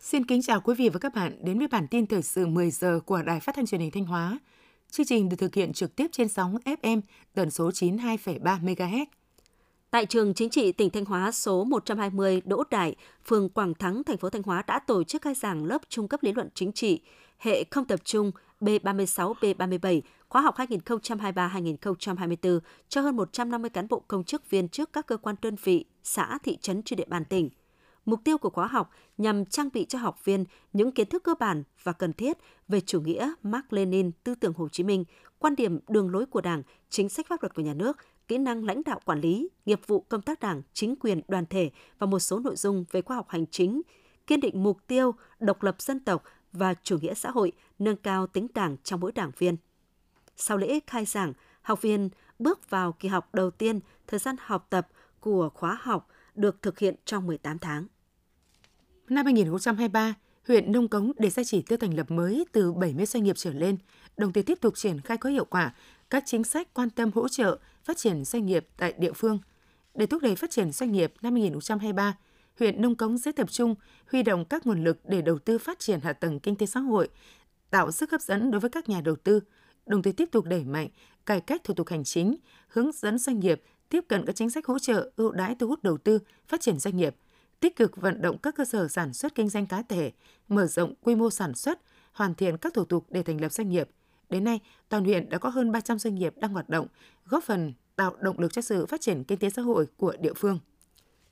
Xin kính chào quý vị và các bạn đến với bản tin thời sự 10 giờ của Đài Phát thanh Truyền hình Thanh Hóa. Chương trình được thực hiện trực tiếp trên sóng FM tần số 92,3 MHz. Tại trường chính trị tỉnh Thanh Hóa số 120 Đỗ Đại, phường Quảng Thắng, thành phố Thanh Hóa đã tổ chức khai giảng lớp trung cấp lý luận chính trị hệ không tập trung B36 B37 khóa học 2023-2024 cho hơn 150 cán bộ công chức viên chức các cơ quan đơn vị, xã, thị trấn trên địa bàn tỉnh – Mục tiêu của khóa học nhằm trang bị cho học viên những kiến thức cơ bản và cần thiết về chủ nghĩa Mark Lenin, tư tưởng Hồ Chí Minh, quan điểm đường lối của Đảng, chính sách pháp luật của nhà nước, kỹ năng lãnh đạo quản lý, nghiệp vụ công tác đảng, chính quyền, đoàn thể và một số nội dung về khoa học hành chính, kiên định mục tiêu độc lập dân tộc và chủ nghĩa xã hội, nâng cao tính đảng trong mỗi đảng viên. Sau lễ khai giảng, học viên bước vào kỳ học đầu tiên, thời gian học tập của khóa học được thực hiện trong 18 tháng. Năm 2023, huyện Nông Cống đề ra chỉ tiêu thành lập mới từ 70 doanh nghiệp trở lên, đồng thời tiếp tục triển khai có hiệu quả các chính sách quan tâm hỗ trợ phát triển doanh nghiệp tại địa phương. Để thúc đẩy phát triển doanh nghiệp năm 2023, huyện Nông Cống sẽ tập trung huy động các nguồn lực để đầu tư phát triển hạ tầng kinh tế xã hội, tạo sức hấp dẫn đối với các nhà đầu tư, đồng thời tiếp tục đẩy mạnh cải cách thủ tục hành chính, hướng dẫn doanh nghiệp tiếp cận các chính sách hỗ trợ ưu đãi thu hút đầu tư, phát triển doanh nghiệp, tích cực vận động các cơ sở sản xuất kinh doanh cá thể, mở rộng quy mô sản xuất, hoàn thiện các thủ tục để thành lập doanh nghiệp. Đến nay, toàn huyện đã có hơn 300 doanh nghiệp đang hoạt động, góp phần tạo động lực cho sự phát triển kinh tế xã hội của địa phương.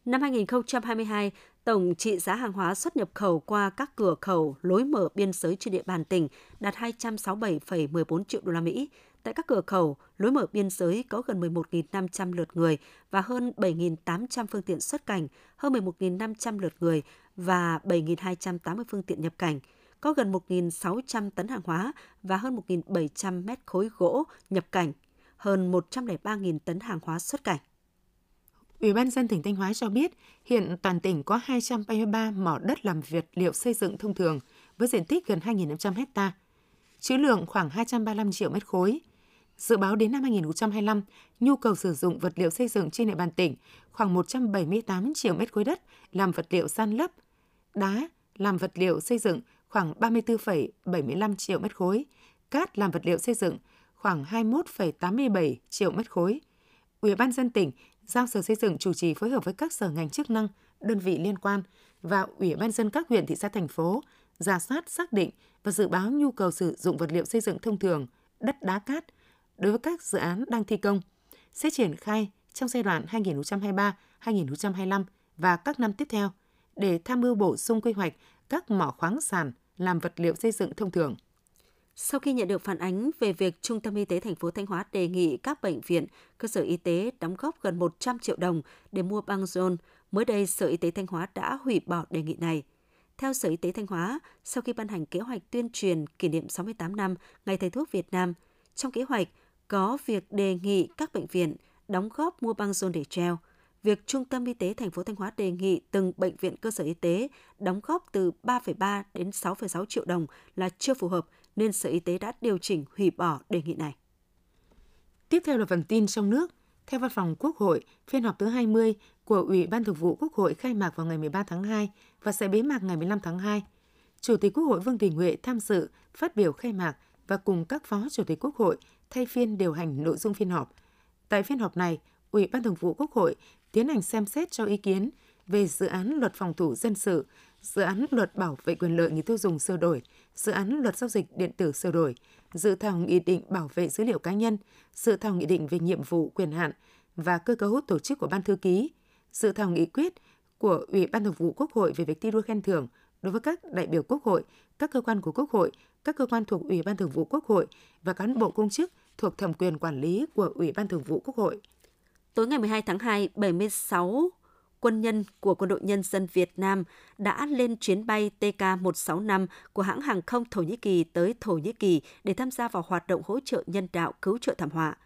Năm 2022, tổng trị giá hàng hóa xuất nhập khẩu qua các cửa khẩu lối mở biên giới trên địa bàn tỉnh đạt 267,14 triệu đô la Mỹ, Tại các cửa khẩu, lối mở biên giới có gần 11.500 lượt người và hơn 7.800 phương tiện xuất cảnh, hơn 11.500 lượt người và 7.280 phương tiện nhập cảnh. Có gần 1.600 tấn hàng hóa và hơn 1.700 mét khối gỗ nhập cảnh, hơn 103.000 tấn hàng hóa xuất cảnh. Ủy ban dân tỉnh Thanh Hóa cho biết, hiện toàn tỉnh có 233 mỏ đất làm vật liệu xây dựng thông thường với diện tích gần 2.500 hecta, trữ lượng khoảng 235 triệu mét khối. Dự báo đến năm 2025, nhu cầu sử dụng vật liệu xây dựng trên địa bàn tỉnh khoảng 178 triệu mét khối đất làm vật liệu san lấp, đá làm vật liệu xây dựng khoảng 34,75 triệu mét khối, cát làm vật liệu xây dựng khoảng 21,87 triệu mét khối. Ủy ban dân tỉnh giao Sở Xây dựng chủ trì phối hợp với các sở ngành chức năng, đơn vị liên quan và Ủy ban dân các huyện, thị xã, thành phố giả soát, xác định và dự báo nhu cầu sử dụng vật liệu xây dựng thông thường, đất đá cát – đối với các dự án đang thi công sẽ triển khai trong giai đoạn 2023-2025 và các năm tiếp theo để tham mưu bổ sung quy hoạch các mỏ khoáng sản làm vật liệu xây dựng thông thường. Sau khi nhận được phản ánh về việc Trung tâm Y tế thành phố Thanh Hóa đề nghị các bệnh viện, cơ sở y tế đóng góp gần 100 triệu đồng để mua băng rôn, mới đây Sở Y tế Thanh Hóa đã hủy bỏ đề nghị này. Theo Sở Y tế Thanh Hóa, sau khi ban hành kế hoạch tuyên truyền kỷ niệm 68 năm Ngày Thầy thuốc Việt Nam, trong kế hoạch có việc đề nghị các bệnh viện đóng góp mua băng rôn để treo. Việc Trung tâm Y tế thành phố Thanh Hóa đề nghị từng bệnh viện cơ sở y tế đóng góp từ 3,3 đến 6,6 triệu đồng là chưa phù hợp nên Sở Y tế đã điều chỉnh hủy bỏ đề nghị này. Tiếp theo là phần tin trong nước. Theo Văn phòng Quốc hội, phiên họp thứ 20 của Ủy ban Thường vụ Quốc hội khai mạc vào ngày 13 tháng 2 và sẽ bế mạc ngày 15 tháng 2. Chủ tịch Quốc hội Vương Đình Huệ tham dự, phát biểu khai mạc và cùng các phó chủ tịch Quốc hội thay phiên điều hành nội dung phiên họp. Tại phiên họp này, Ủy ban Thường vụ Quốc hội tiến hành xem xét cho ý kiến về dự án luật phòng thủ dân sự, dự án luật bảo vệ quyền lợi người tiêu dùng sửa đổi, dự án luật giao dịch điện tử sửa đổi, dự thảo nghị định bảo vệ dữ liệu cá nhân, dự thảo nghị định về nhiệm vụ quyền hạn và cơ cấu tổ chức của ban thư ký, dự thảo nghị quyết của Ủy ban Thường vụ Quốc hội về việc thi đua khen thưởng đối với các đại biểu Quốc hội, các cơ quan của Quốc hội, các cơ quan thuộc Ủy ban Thường vụ Quốc hội và cán bộ công chức thuộc thẩm quyền quản lý của Ủy ban Thường vụ Quốc hội. Tối ngày 12 tháng 2, 76 quân nhân của Quân đội Nhân dân Việt Nam đã lên chuyến bay TK-165 của hãng hàng không Thổ Nhĩ Kỳ tới Thổ Nhĩ Kỳ để tham gia vào hoạt động hỗ trợ nhân đạo cứu trợ thảm họa.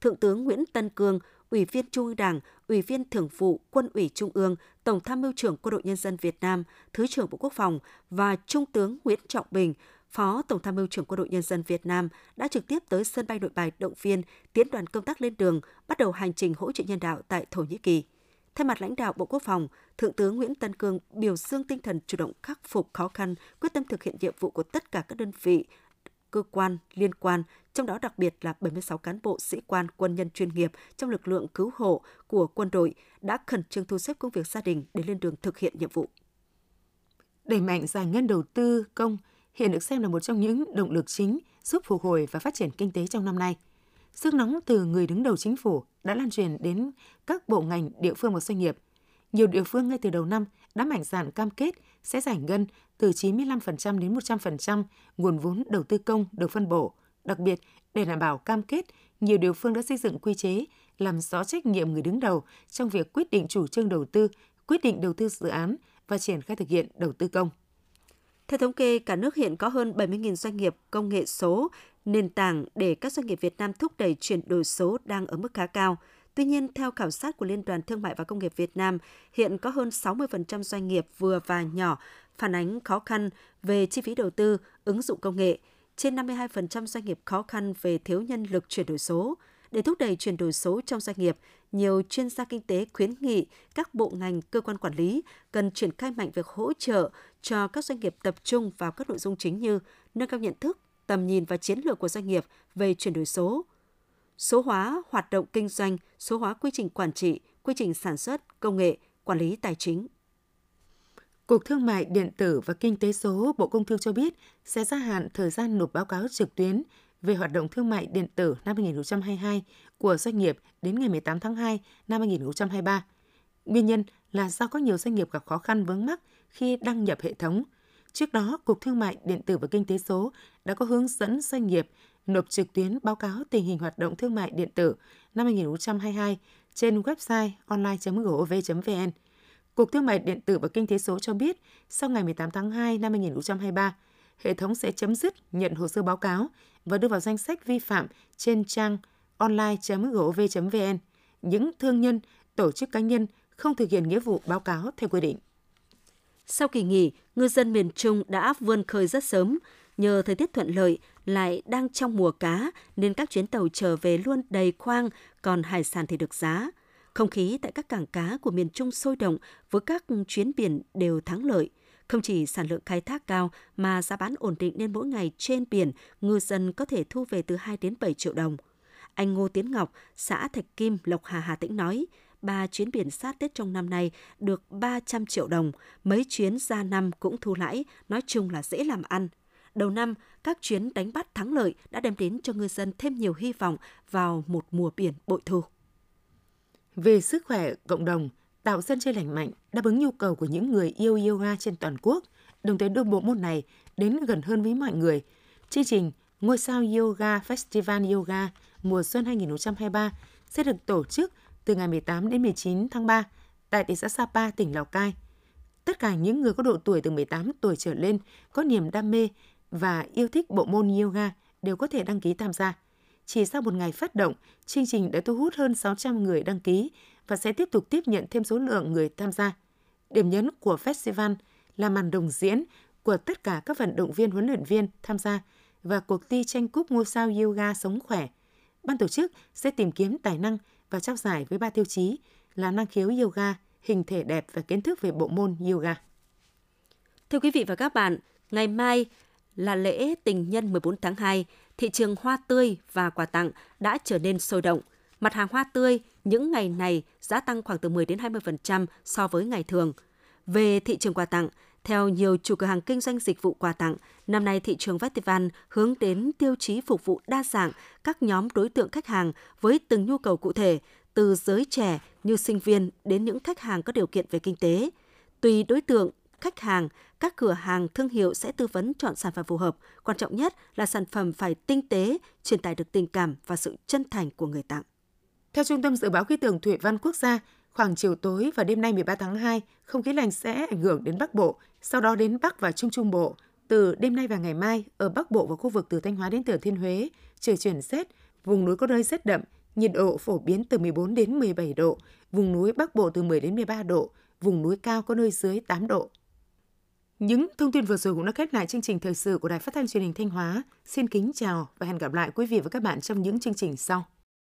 Thượng tướng Nguyễn Tân Cương, Ủy viên Trung ương Đảng, Ủy viên Thường vụ Quân ủy Trung ương, Tổng tham mưu trưởng Quân đội Nhân dân Việt Nam, Thứ trưởng Bộ Quốc phòng và Trung tướng Nguyễn Trọng Bình, Phó Tổng tham mưu trưởng Quân đội Nhân dân Việt Nam đã trực tiếp tới sân bay nội bài động viên tiến đoàn công tác lên đường, bắt đầu hành trình hỗ trợ nhân đạo tại Thổ Nhĩ Kỳ. Thay mặt lãnh đạo Bộ Quốc phòng, Thượng tướng Nguyễn Tân Cương biểu dương tinh thần chủ động khắc phục khó khăn, quyết tâm thực hiện nhiệm vụ của tất cả các đơn vị, cơ quan liên quan, trong đó đặc biệt là 76 cán bộ sĩ quan quân nhân chuyên nghiệp trong lực lượng cứu hộ của quân đội đã khẩn trương thu xếp công việc gia đình để lên đường thực hiện nhiệm vụ. Đẩy mạnh giải ngân đầu tư công hiện được xem là một trong những động lực chính giúp phục hồi và phát triển kinh tế trong năm nay. Sức nóng từ người đứng đầu chính phủ đã lan truyền đến các bộ ngành, địa phương và doanh nghiệp. Nhiều địa phương ngay từ đầu năm đã mạnh dạn cam kết sẽ giải ngân từ 95% đến 100% nguồn vốn đầu tư công được phân bổ. Đặc biệt, để đảm bảo cam kết, nhiều địa phương đã xây dựng quy chế làm rõ trách nhiệm người đứng đầu trong việc quyết định chủ trương đầu tư, quyết định đầu tư dự án và triển khai thực hiện đầu tư công. Theo thống kê, cả nước hiện có hơn 70.000 doanh nghiệp công nghệ số, nền tảng để các doanh nghiệp Việt Nam thúc đẩy chuyển đổi số đang ở mức khá cao. Tuy nhiên, theo khảo sát của Liên đoàn Thương mại và Công nghiệp Việt Nam, hiện có hơn 60% doanh nghiệp vừa và nhỏ phản ánh khó khăn về chi phí đầu tư, ứng dụng công nghệ. Trên 52% doanh nghiệp khó khăn về thiếu nhân lực chuyển đổi số. Để thúc đẩy chuyển đổi số trong doanh nghiệp, nhiều chuyên gia kinh tế khuyến nghị các bộ ngành, cơ quan quản lý cần triển khai mạnh việc hỗ trợ cho các doanh nghiệp tập trung vào các nội dung chính như nâng cao nhận thức, tầm nhìn và chiến lược của doanh nghiệp về chuyển đổi số, số hóa hoạt động kinh doanh, số hóa quy trình quản trị, quy trình sản xuất, công nghệ, quản lý tài chính. Cục Thương mại Điện tử và Kinh tế số Bộ Công Thương cho biết sẽ gia hạn thời gian nộp báo cáo trực tuyến về hoạt động thương mại điện tử năm 2022 của doanh nghiệp đến ngày 18 tháng 2 năm 2023. Nguyên nhân là do có nhiều doanh nghiệp gặp khó khăn vướng mắc khi đăng nhập hệ thống. Trước đó, Cục Thương mại Điện tử và Kinh tế số đã có hướng dẫn doanh nghiệp nộp trực tuyến báo cáo tình hình hoạt động thương mại điện tử năm 2022 trên website online.gov.vn. Cục Thương mại Điện tử và Kinh tế số cho biết, sau ngày 18 tháng 2 năm 2023, hệ thống sẽ chấm dứt nhận hồ sơ báo cáo và đưa vào danh sách vi phạm trên trang online.gov.vn những thương nhân, tổ chức cá nhân không thực hiện nghĩa vụ báo cáo theo quy định. Sau kỳ nghỉ, ngư dân miền Trung đã vươn khơi rất sớm. Nhờ thời tiết thuận lợi, lại đang trong mùa cá nên các chuyến tàu trở về luôn đầy khoang, còn hải sản thì được giá. Không khí tại các cảng cá của miền Trung sôi động với các chuyến biển đều thắng lợi. Không chỉ sản lượng khai thác cao mà giá bán ổn định nên mỗi ngày trên biển, ngư dân có thể thu về từ 2 đến 7 triệu đồng. Anh Ngô Tiến Ngọc, xã Thạch Kim, Lộc Hà, Hà Tĩnh nói, ba chuyến biển sát Tết trong năm nay được 300 triệu đồng, mấy chuyến ra năm cũng thu lãi, nói chung là dễ làm ăn. Đầu năm, các chuyến đánh bắt thắng lợi đã đem đến cho ngư dân thêm nhiều hy vọng vào một mùa biển bội thu. Về sức khỏe cộng đồng, tạo sân chơi lành mạnh, đáp ứng nhu cầu của những người yêu yoga trên toàn quốc, đồng thời đưa bộ môn này đến gần hơn với mọi người. Chương trình Ngôi sao Yoga Festival Yoga mùa xuân 2023 sẽ được tổ chức từ ngày 18 đến 19 tháng 3 tại thị xã Sapa, tỉnh Lào Cai. Tất cả những người có độ tuổi từ 18 tuổi trở lên có niềm đam mê và yêu thích bộ môn yoga đều có thể đăng ký tham gia. Chỉ sau một ngày phát động, chương trình đã thu hút hơn 600 người đăng ký và sẽ tiếp tục tiếp nhận thêm số lượng người tham gia. Điểm nhấn của festival là màn đồng diễn của tất cả các vận động viên huấn luyện viên tham gia và cuộc thi tranh cúp ngôi sao yoga sống khỏe. Ban tổ chức sẽ tìm kiếm tài năng và trao giải với ba tiêu chí là năng khiếu yoga, hình thể đẹp và kiến thức về bộ môn yoga. Thưa quý vị và các bạn, ngày mai là lễ tình nhân 14 tháng 2, thị trường hoa tươi và quà tặng đã trở nên sôi động. Mặt hàng hoa tươi những ngày này giá tăng khoảng từ 10 đến 20% so với ngày thường. Về thị trường quà tặng, theo nhiều chủ cửa hàng kinh doanh dịch vụ quà tặng, năm nay thị trường festival hướng đến tiêu chí phục vụ đa dạng các nhóm đối tượng khách hàng với từng nhu cầu cụ thể, từ giới trẻ như sinh viên đến những khách hàng có điều kiện về kinh tế. Tùy đối tượng, khách hàng, các cửa hàng thương hiệu sẽ tư vấn chọn sản phẩm phù hợp. Quan trọng nhất là sản phẩm phải tinh tế, truyền tải được tình cảm và sự chân thành của người tặng. Theo Trung tâm Dự báo Khí tượng Thủy văn Quốc gia, khoảng chiều tối và đêm nay 13 tháng 2, không khí lạnh sẽ ảnh hưởng đến Bắc Bộ, sau đó đến Bắc và Trung Trung Bộ. Từ đêm nay và ngày mai, ở Bắc Bộ và khu vực từ Thanh Hóa đến Thừa Thiên Huế, trời chuyển rét, vùng núi có nơi rét đậm, nhiệt độ phổ biến từ 14 đến 17 độ, vùng núi Bắc Bộ từ 10 đến 13 độ, vùng núi cao có nơi dưới 8 độ. Những thông tin vừa rồi cũng đã kết lại chương trình thời sự của Đài Phát thanh Truyền hình Thanh Hóa. Xin kính chào và hẹn gặp lại quý vị và các bạn trong những chương trình sau.